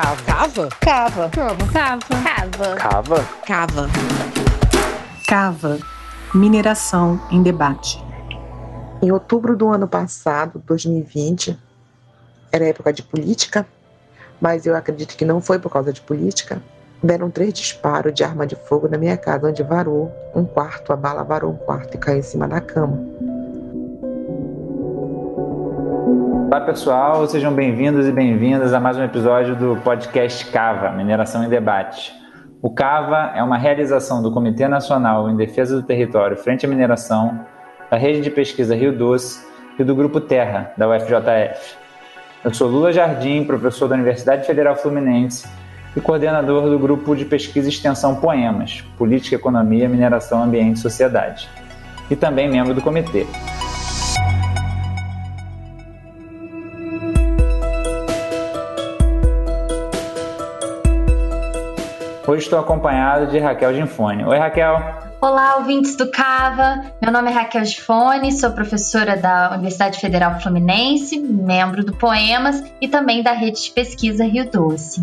Cava. Cava? Cava. Cava. Cava. Cava. Cava. Cava. Mineração em debate. Em outubro do ano passado, 2020, era época de política, mas eu acredito que não foi por causa de política. Deram três disparos de arma de fogo na minha casa, onde varou um quarto, a bala varou um quarto e caiu em cima da cama. Olá pessoal, sejam bem-vindos e bem-vindas a mais um episódio do podcast CAVA, Mineração em Debate. O CAVA é uma realização do Comitê Nacional em Defesa do Território Frente à Mineração, da Rede de Pesquisa Rio Doce e do Grupo Terra, da UFJF. Eu sou Lula Jardim, professor da Universidade Federal Fluminense e coordenador do Grupo de Pesquisa e Extensão Poemas, Política, Economia, Mineração, Ambiente e Sociedade, e também membro do comitê. Hoje estou acompanhado de Raquel Ginfone. Oi, Raquel. Olá, ouvintes do CAVA. Meu nome é Raquel Gifone, sou professora da Universidade Federal Fluminense, membro do Poemas e também da Rede de Pesquisa Rio Doce.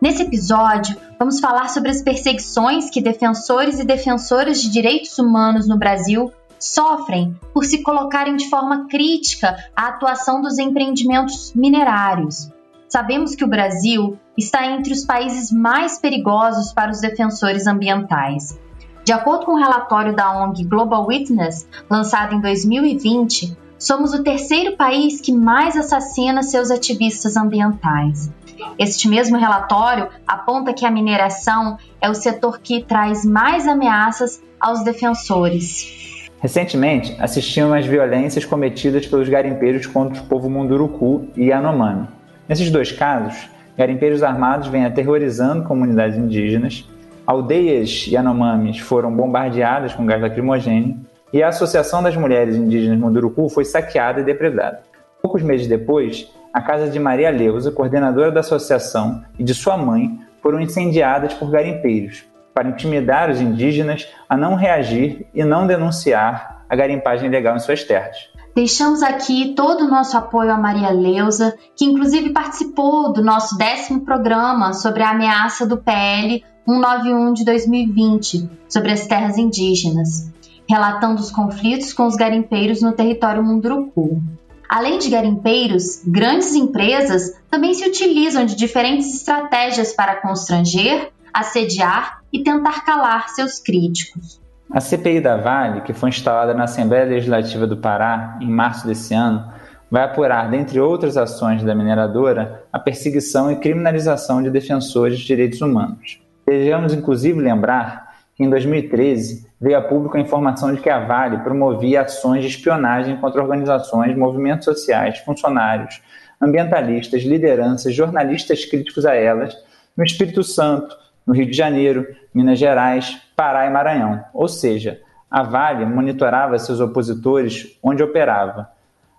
Nesse episódio, vamos falar sobre as perseguições que defensores e defensoras de direitos humanos no Brasil sofrem por se colocarem de forma crítica à atuação dos empreendimentos minerários. Sabemos que o Brasil está entre os países mais perigosos para os defensores ambientais. De acordo com o um relatório da ONG Global Witness, lançado em 2020, somos o terceiro país que mais assassina seus ativistas ambientais. Este mesmo relatório aponta que a mineração é o setor que traz mais ameaças aos defensores. Recentemente, assistimos às violências cometidas pelos garimpeiros contra o povo Munduruku e Yanomami. Nesses dois casos, garimpeiros armados vêm aterrorizando comunidades indígenas, aldeias Yanomamis foram bombardeadas com gás lacrimogêneo e a Associação das Mulheres Indígenas Munduruku foi saqueada e depredada. Poucos meses depois, a casa de Maria Leusa, coordenadora da associação, e de sua mãe foram incendiadas por garimpeiros, para intimidar os indígenas a não reagir e não denunciar a garimpagem ilegal em suas terras. Deixamos aqui todo o nosso apoio a Maria Leusa, que inclusive participou do nosso décimo programa sobre a ameaça do PL 191 de 2020 sobre as terras indígenas, relatando os conflitos com os garimpeiros no território Munduruku. Além de garimpeiros, grandes empresas também se utilizam de diferentes estratégias para constranger, assediar e tentar calar seus críticos. A CPI da Vale, que foi instalada na Assembleia Legislativa do Pará em março desse ano, vai apurar, dentre outras ações da mineradora, a perseguição e criminalização de defensores de direitos humanos. Devemos, inclusive, lembrar que em 2013 veio a público a informação de que a Vale promovia ações de espionagem contra organizações, movimentos sociais, funcionários, ambientalistas, lideranças, jornalistas críticos a elas, no Espírito Santo, no Rio de Janeiro, Minas Gerais, Pará e Maranhão. Ou seja, a Vale monitorava seus opositores onde operava.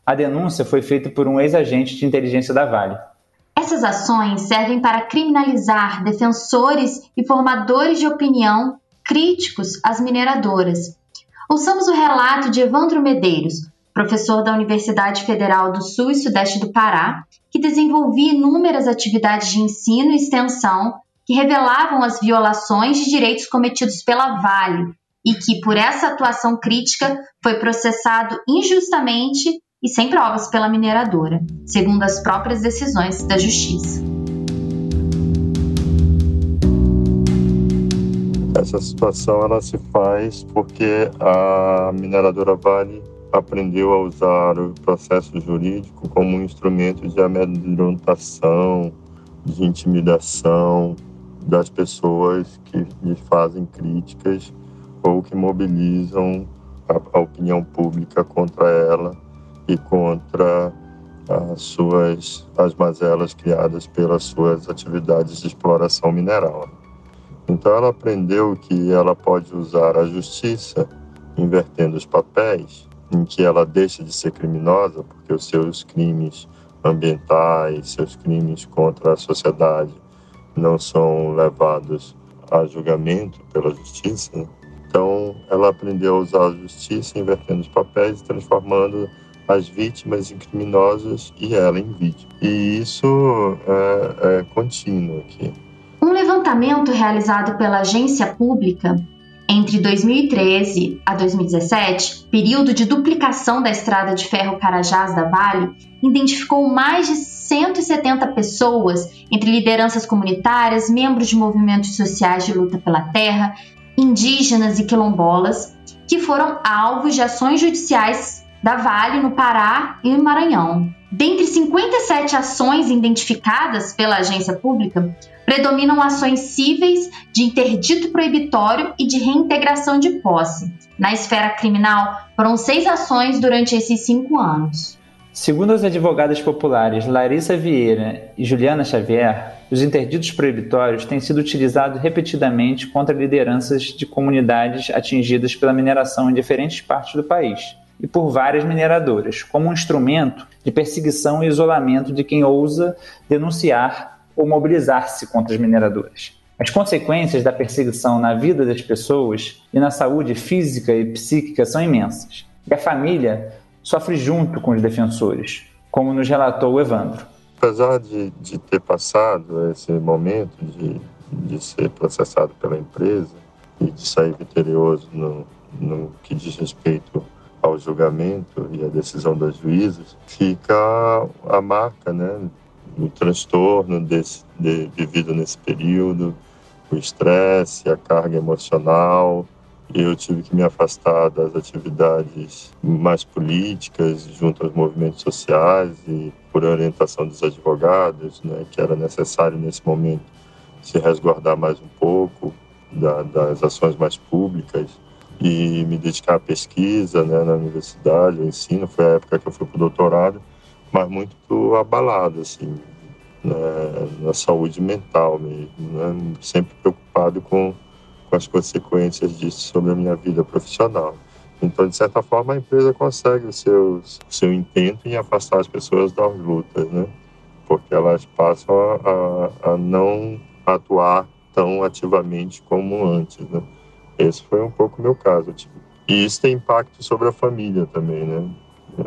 A denúncia foi feita por um ex-agente de inteligência da Vale. Essas ações servem para criminalizar defensores e formadores de opinião críticos às mineradoras. Ouçamos o relato de Evandro Medeiros, professor da Universidade Federal do Sul e Sudeste do Pará, que desenvolvia inúmeras atividades de ensino e extensão que revelavam as violações de direitos cometidos pela Vale e que, por essa atuação crítica, foi processado injustamente e sem provas pela mineradora, segundo as próprias decisões da Justiça. Essa situação ela se faz porque a mineradora Vale aprendeu a usar o processo jurídico como um instrumento de amedrontação, de intimidação, das pessoas que lhe fazem críticas ou que mobilizam a, a opinião pública contra ela e contra as suas as mazelas criadas pelas suas atividades de exploração mineral. Então ela aprendeu que ela pode usar a justiça invertendo os papéis, em que ela deixa de ser criminosa porque os seus crimes ambientais, seus crimes contra a sociedade não são levados a julgamento pela justiça. Então, ela aprendeu a usar a justiça, invertendo os papéis transformando as vítimas em criminosas e ela em vítima. E isso é, é contínuo aqui. Um levantamento realizado pela agência pública entre 2013 a 2017, período de duplicação da estrada de ferro Carajás da Vale, identificou mais de 170 pessoas, entre lideranças comunitárias, membros de movimentos sociais de luta pela terra, indígenas e quilombolas, que foram alvos de ações judiciais da Vale no Pará e no Maranhão. Dentre 57 ações identificadas pela agência pública, predominam ações cíveis de interdito proibitório e de reintegração de posse. Na esfera criminal, foram seis ações durante esses cinco anos. Segundo as advogadas populares Larissa Vieira e Juliana Xavier, os interditos proibitórios têm sido utilizados repetidamente contra lideranças de comunidades atingidas pela mineração em diferentes partes do país e por várias mineradoras, como um instrumento de perseguição e isolamento de quem ousa denunciar ou mobilizar-se contra as mineradoras. As consequências da perseguição na vida das pessoas e na saúde física e psíquica são imensas. E a família sofre junto com os defensores, como nos relatou o Evandro. Apesar de, de ter passado esse momento de, de ser processado pela empresa e de sair vitorioso no, no que diz respeito ao julgamento e à decisão das juízes, fica a marca né, o transtorno desse, de, vivido nesse período, o estresse, a carga emocional. Eu tive que me afastar das atividades mais políticas, junto aos movimentos sociais e por orientação dos advogados, né, que era necessário nesse momento se resguardar mais um pouco da, das ações mais públicas e me dedicar à pesquisa né, na universidade, ao ensino. Foi a época que eu fui para o doutorado mas muito abalado, assim, né, na saúde mental mesmo, né, sempre preocupado com, com as consequências disso sobre a minha vida profissional. Então, de certa forma, a empresa consegue o seu, seu intento em afastar as pessoas das lutas, né? Porque elas passam a, a, a não atuar tão ativamente como antes, né? Esse foi um pouco o meu caso. Tipo. E isso tem impacto sobre a família também, né?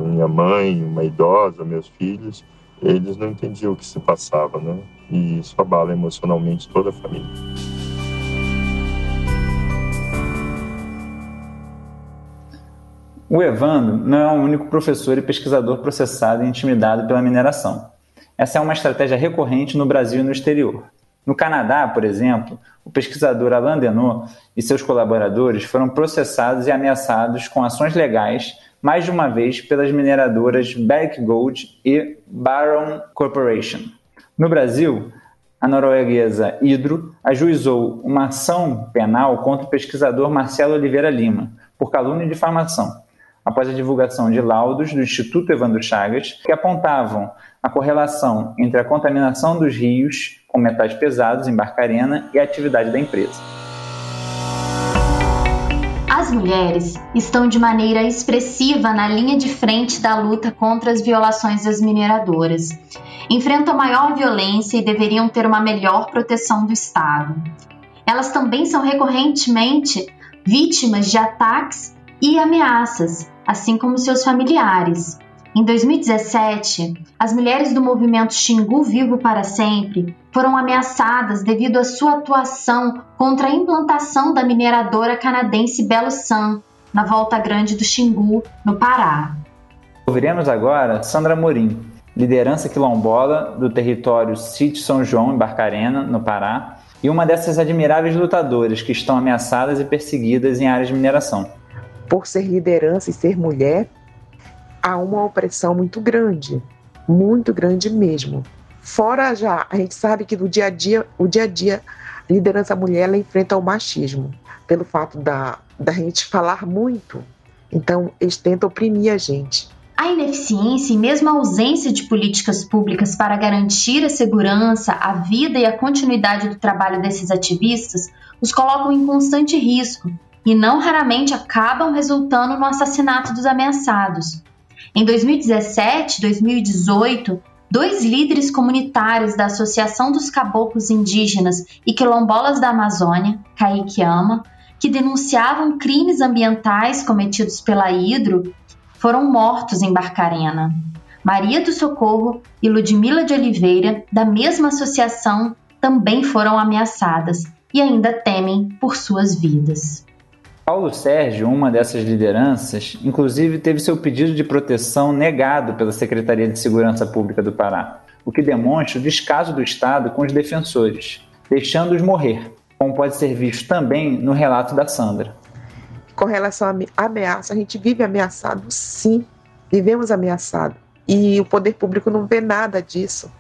minha mãe, uma idosa, meus filhos, eles não entendiam o que se passava, né? E isso abala emocionalmente toda a família. O Evandro não é o único professor e pesquisador processado e intimidado pela mineração. Essa é uma estratégia recorrente no Brasil e no exterior. No Canadá, por exemplo, o pesquisador Alain Denot e seus colaboradores foram processados e ameaçados com ações legais mais de uma vez pelas mineradoras Barrick Gold e Barron Corporation. No Brasil, a norueguesa Hydro ajuizou uma ação penal contra o pesquisador Marcelo Oliveira Lima por calúnia e difamação, após a divulgação de laudos do Instituto Evandro Chagas que apontavam a correlação entre a contaminação dos rios com metais pesados em Barcarena e a atividade da empresa. As mulheres estão de maneira expressiva na linha de frente da luta contra as violações das mineradoras. Enfrentam maior violência e deveriam ter uma melhor proteção do Estado. Elas também são recorrentemente vítimas de ataques e ameaças, assim como seus familiares. Em 2017, as mulheres do movimento Xingu Vivo para Sempre foram ameaçadas devido à sua atuação contra a implantação da mineradora canadense Belo San, na Volta Grande do Xingu, no Pará. Ouviremos agora Sandra Morim, liderança quilombola do território Sítio São João, em Barcarena, no Pará, e uma dessas admiráveis lutadoras que estão ameaçadas e perseguidas em áreas de mineração. Por ser liderança e ser mulher, há uma opressão muito grande, muito grande mesmo. Fora já, a gente sabe que no dia a dia, o dia a dia, a liderança mulher ela enfrenta o machismo, pelo fato da, da gente falar muito. Então, eles tentam oprimir a gente. A ineficiência e mesmo a ausência de políticas públicas para garantir a segurança, a vida e a continuidade do trabalho desses ativistas os colocam em constante risco e não raramente acabam resultando no assassinato dos ameaçados. Em 2017 2018, dois líderes comunitários da Associação dos Caboclos Indígenas e Quilombolas da Amazônia, Kaique Ama, que denunciavam crimes ambientais cometidos pela Hidro, foram mortos em Barcarena. Maria do Socorro e Ludmila de Oliveira, da mesma associação, também foram ameaçadas e ainda temem por suas vidas. Paulo Sérgio, uma dessas lideranças, inclusive teve seu pedido de proteção negado pela Secretaria de Segurança Pública do Pará, o que demonstra o descaso do Estado com os defensores, deixando-os morrer, como pode ser visto também no relato da Sandra. Com relação à ameaça, a gente vive ameaçado, sim, vivemos ameaçado. E o poder público não vê nada disso.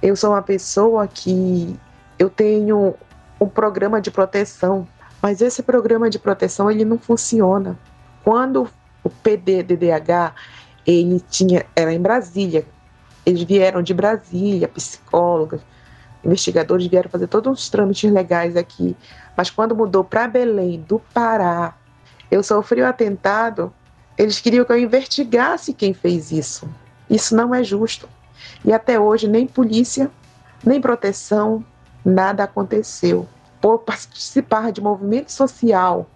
Eu sou uma pessoa que eu tenho um programa de proteção, mas esse programa de proteção ele não funciona. Quando o PDDDH ele tinha era em Brasília, eles vieram de Brasília, psicólogos, investigadores vieram fazer todos os trâmites legais aqui. Mas quando mudou para Belém, do Pará, eu sofri o um atentado. Eles queriam que eu investigasse quem fez isso. Isso não é justo. E até hoje, nem polícia, nem proteção, nada aconteceu. Por participar de movimento social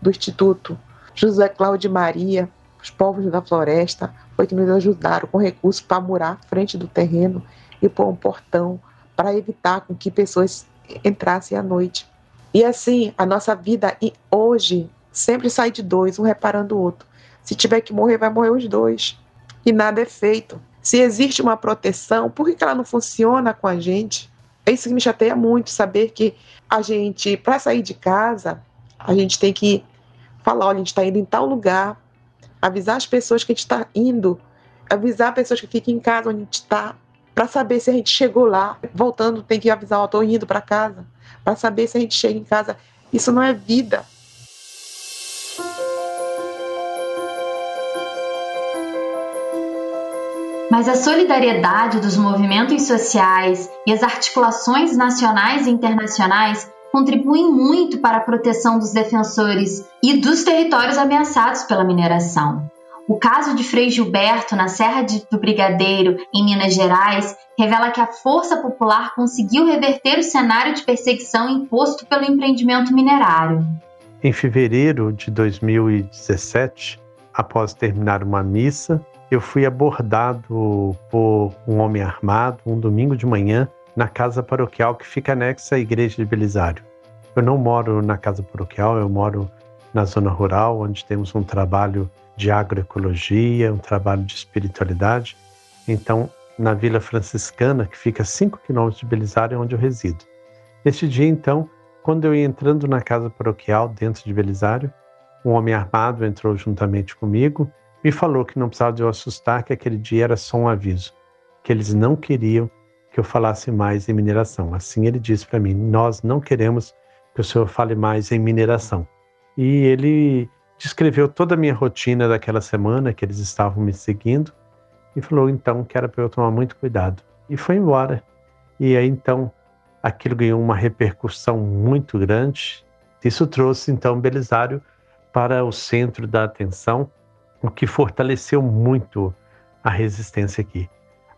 do Instituto José Cláudio Maria, os povos da floresta, foi que nos ajudaram com recursos para murar a frente do terreno e pôr um portão para evitar com que pessoas entrassem à noite. E assim, a nossa vida hoje sempre sai de dois, um reparando o outro. Se tiver que morrer, vai morrer os dois e nada é feito. Se existe uma proteção, por que ela não funciona com a gente? É isso que me chateia muito, saber que a gente, para sair de casa, a gente tem que falar, olha, a gente está indo em tal lugar, avisar as pessoas que a gente está indo, avisar as pessoas que ficam em casa onde a gente está, para saber se a gente chegou lá. Voltando, tem que avisar, estou indo para casa, para saber se a gente chega em casa. Isso não é vida. Mas a solidariedade dos movimentos sociais e as articulações nacionais e internacionais contribuem muito para a proteção dos defensores e dos territórios ameaçados pela mineração. O caso de Frei Gilberto na Serra do Brigadeiro, em Minas Gerais, revela que a força popular conseguiu reverter o cenário de perseguição imposto pelo empreendimento minerário. Em fevereiro de 2017, após terminar uma missa, eu fui abordado por um homem armado um domingo de manhã na casa paroquial que fica anexa à igreja de Belisário. Eu não moro na casa paroquial, eu moro na zona rural, onde temos um trabalho de agroecologia, um trabalho de espiritualidade. Então, na Vila Franciscana, que fica a 5 quilômetros de Belisário, é onde eu resido. Neste dia, então, quando eu ia entrando na casa paroquial, dentro de Belisário, um homem armado entrou juntamente comigo me falou que não precisava de eu assustar, que aquele dia era só um aviso, que eles não queriam que eu falasse mais em mineração. Assim ele disse para mim: Nós não queremos que o senhor fale mais em mineração. E ele descreveu toda a minha rotina daquela semana, que eles estavam me seguindo, e falou então que era para eu tomar muito cuidado. E foi embora. E aí então aquilo ganhou uma repercussão muito grande. Isso trouxe então Belisário para o centro da atenção o que fortaleceu muito a resistência aqui.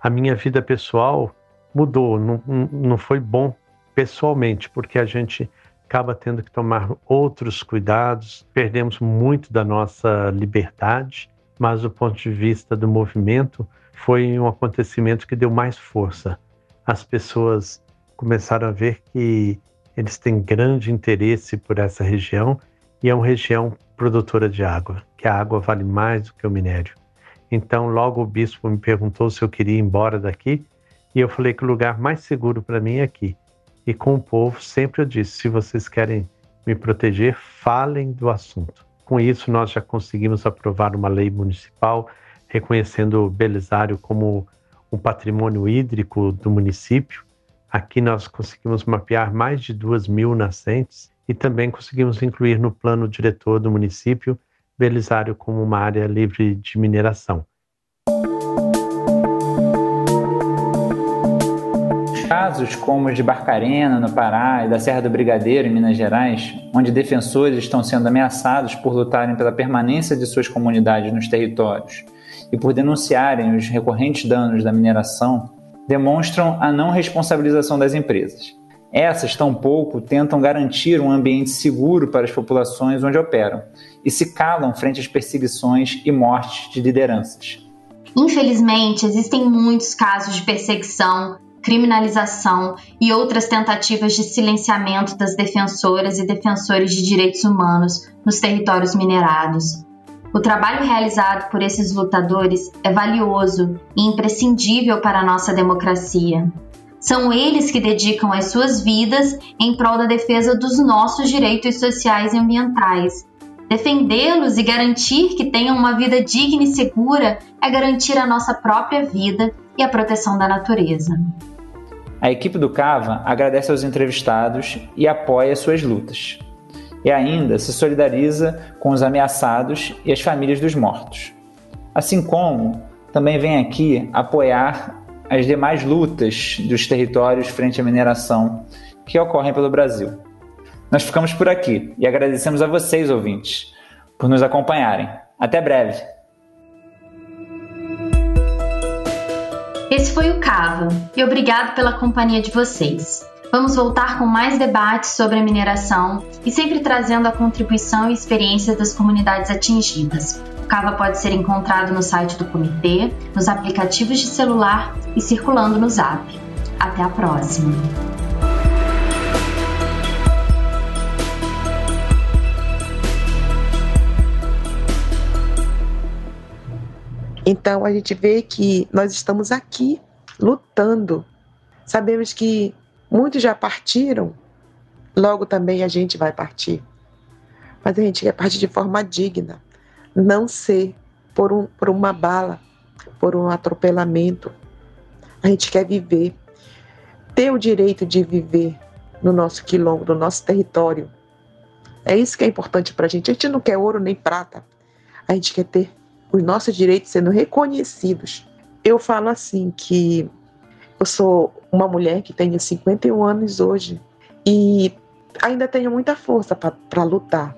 A minha vida pessoal mudou, não, não foi bom pessoalmente, porque a gente acaba tendo que tomar outros cuidados, perdemos muito da nossa liberdade, mas do ponto de vista do movimento, foi um acontecimento que deu mais força. As pessoas começaram a ver que eles têm grande interesse por essa região e é uma região produtora de água, que a água vale mais do que o minério. Então, logo o bispo me perguntou se eu queria ir embora daqui, e eu falei que o lugar mais seguro para mim é aqui. E com o povo, sempre eu disse: se vocês querem me proteger, falem do assunto. Com isso, nós já conseguimos aprovar uma lei municipal reconhecendo o Belisário como um patrimônio hídrico do município. Aqui nós conseguimos mapear mais de duas mil nascentes e também conseguimos incluir no plano diretor do município Belisário como uma área livre de mineração. Casos como os de Barcarena, no Pará, e da Serra do Brigadeiro, em Minas Gerais, onde defensores estão sendo ameaçados por lutarem pela permanência de suas comunidades nos territórios e por denunciarem os recorrentes danos da mineração, demonstram a não responsabilização das empresas Essas, tampouco, tentam garantir um ambiente seguro para as populações onde operam e se calam frente às perseguições e mortes de lideranças. Infelizmente, existem muitos casos de perseguição, criminalização e outras tentativas de silenciamento das defensoras e defensores de direitos humanos nos territórios minerados. O trabalho realizado por esses lutadores é valioso e imprescindível para a nossa democracia. São eles que dedicam as suas vidas em prol da defesa dos nossos direitos sociais e ambientais. Defendê-los e garantir que tenham uma vida digna e segura é garantir a nossa própria vida e a proteção da natureza. A equipe do Cava agradece aos entrevistados e apoia suas lutas. E ainda se solidariza com os ameaçados e as famílias dos mortos. Assim como também vem aqui apoiar as demais lutas dos territórios frente à mineração que ocorrem pelo Brasil. Nós ficamos por aqui e agradecemos a vocês, ouvintes, por nos acompanharem. Até breve! Esse foi o Cava e obrigado pela companhia de vocês. Vamos voltar com mais debates sobre a mineração e sempre trazendo a contribuição e experiência das comunidades atingidas. Cava pode ser encontrado no site do comitê, nos aplicativos de celular e circulando no Zap. Até a próxima! Então a gente vê que nós estamos aqui lutando. Sabemos que muitos já partiram, logo também a gente vai partir. Mas a gente quer partir de forma digna não ser por, um, por uma bala, por um atropelamento. A gente quer viver, ter o direito de viver no nosso quilombo, no nosso território. É isso que é importante para a gente. A gente não quer ouro nem prata. A gente quer ter os nossos direitos sendo reconhecidos. Eu falo assim que eu sou uma mulher que tenho 51 anos hoje e ainda tenho muita força para lutar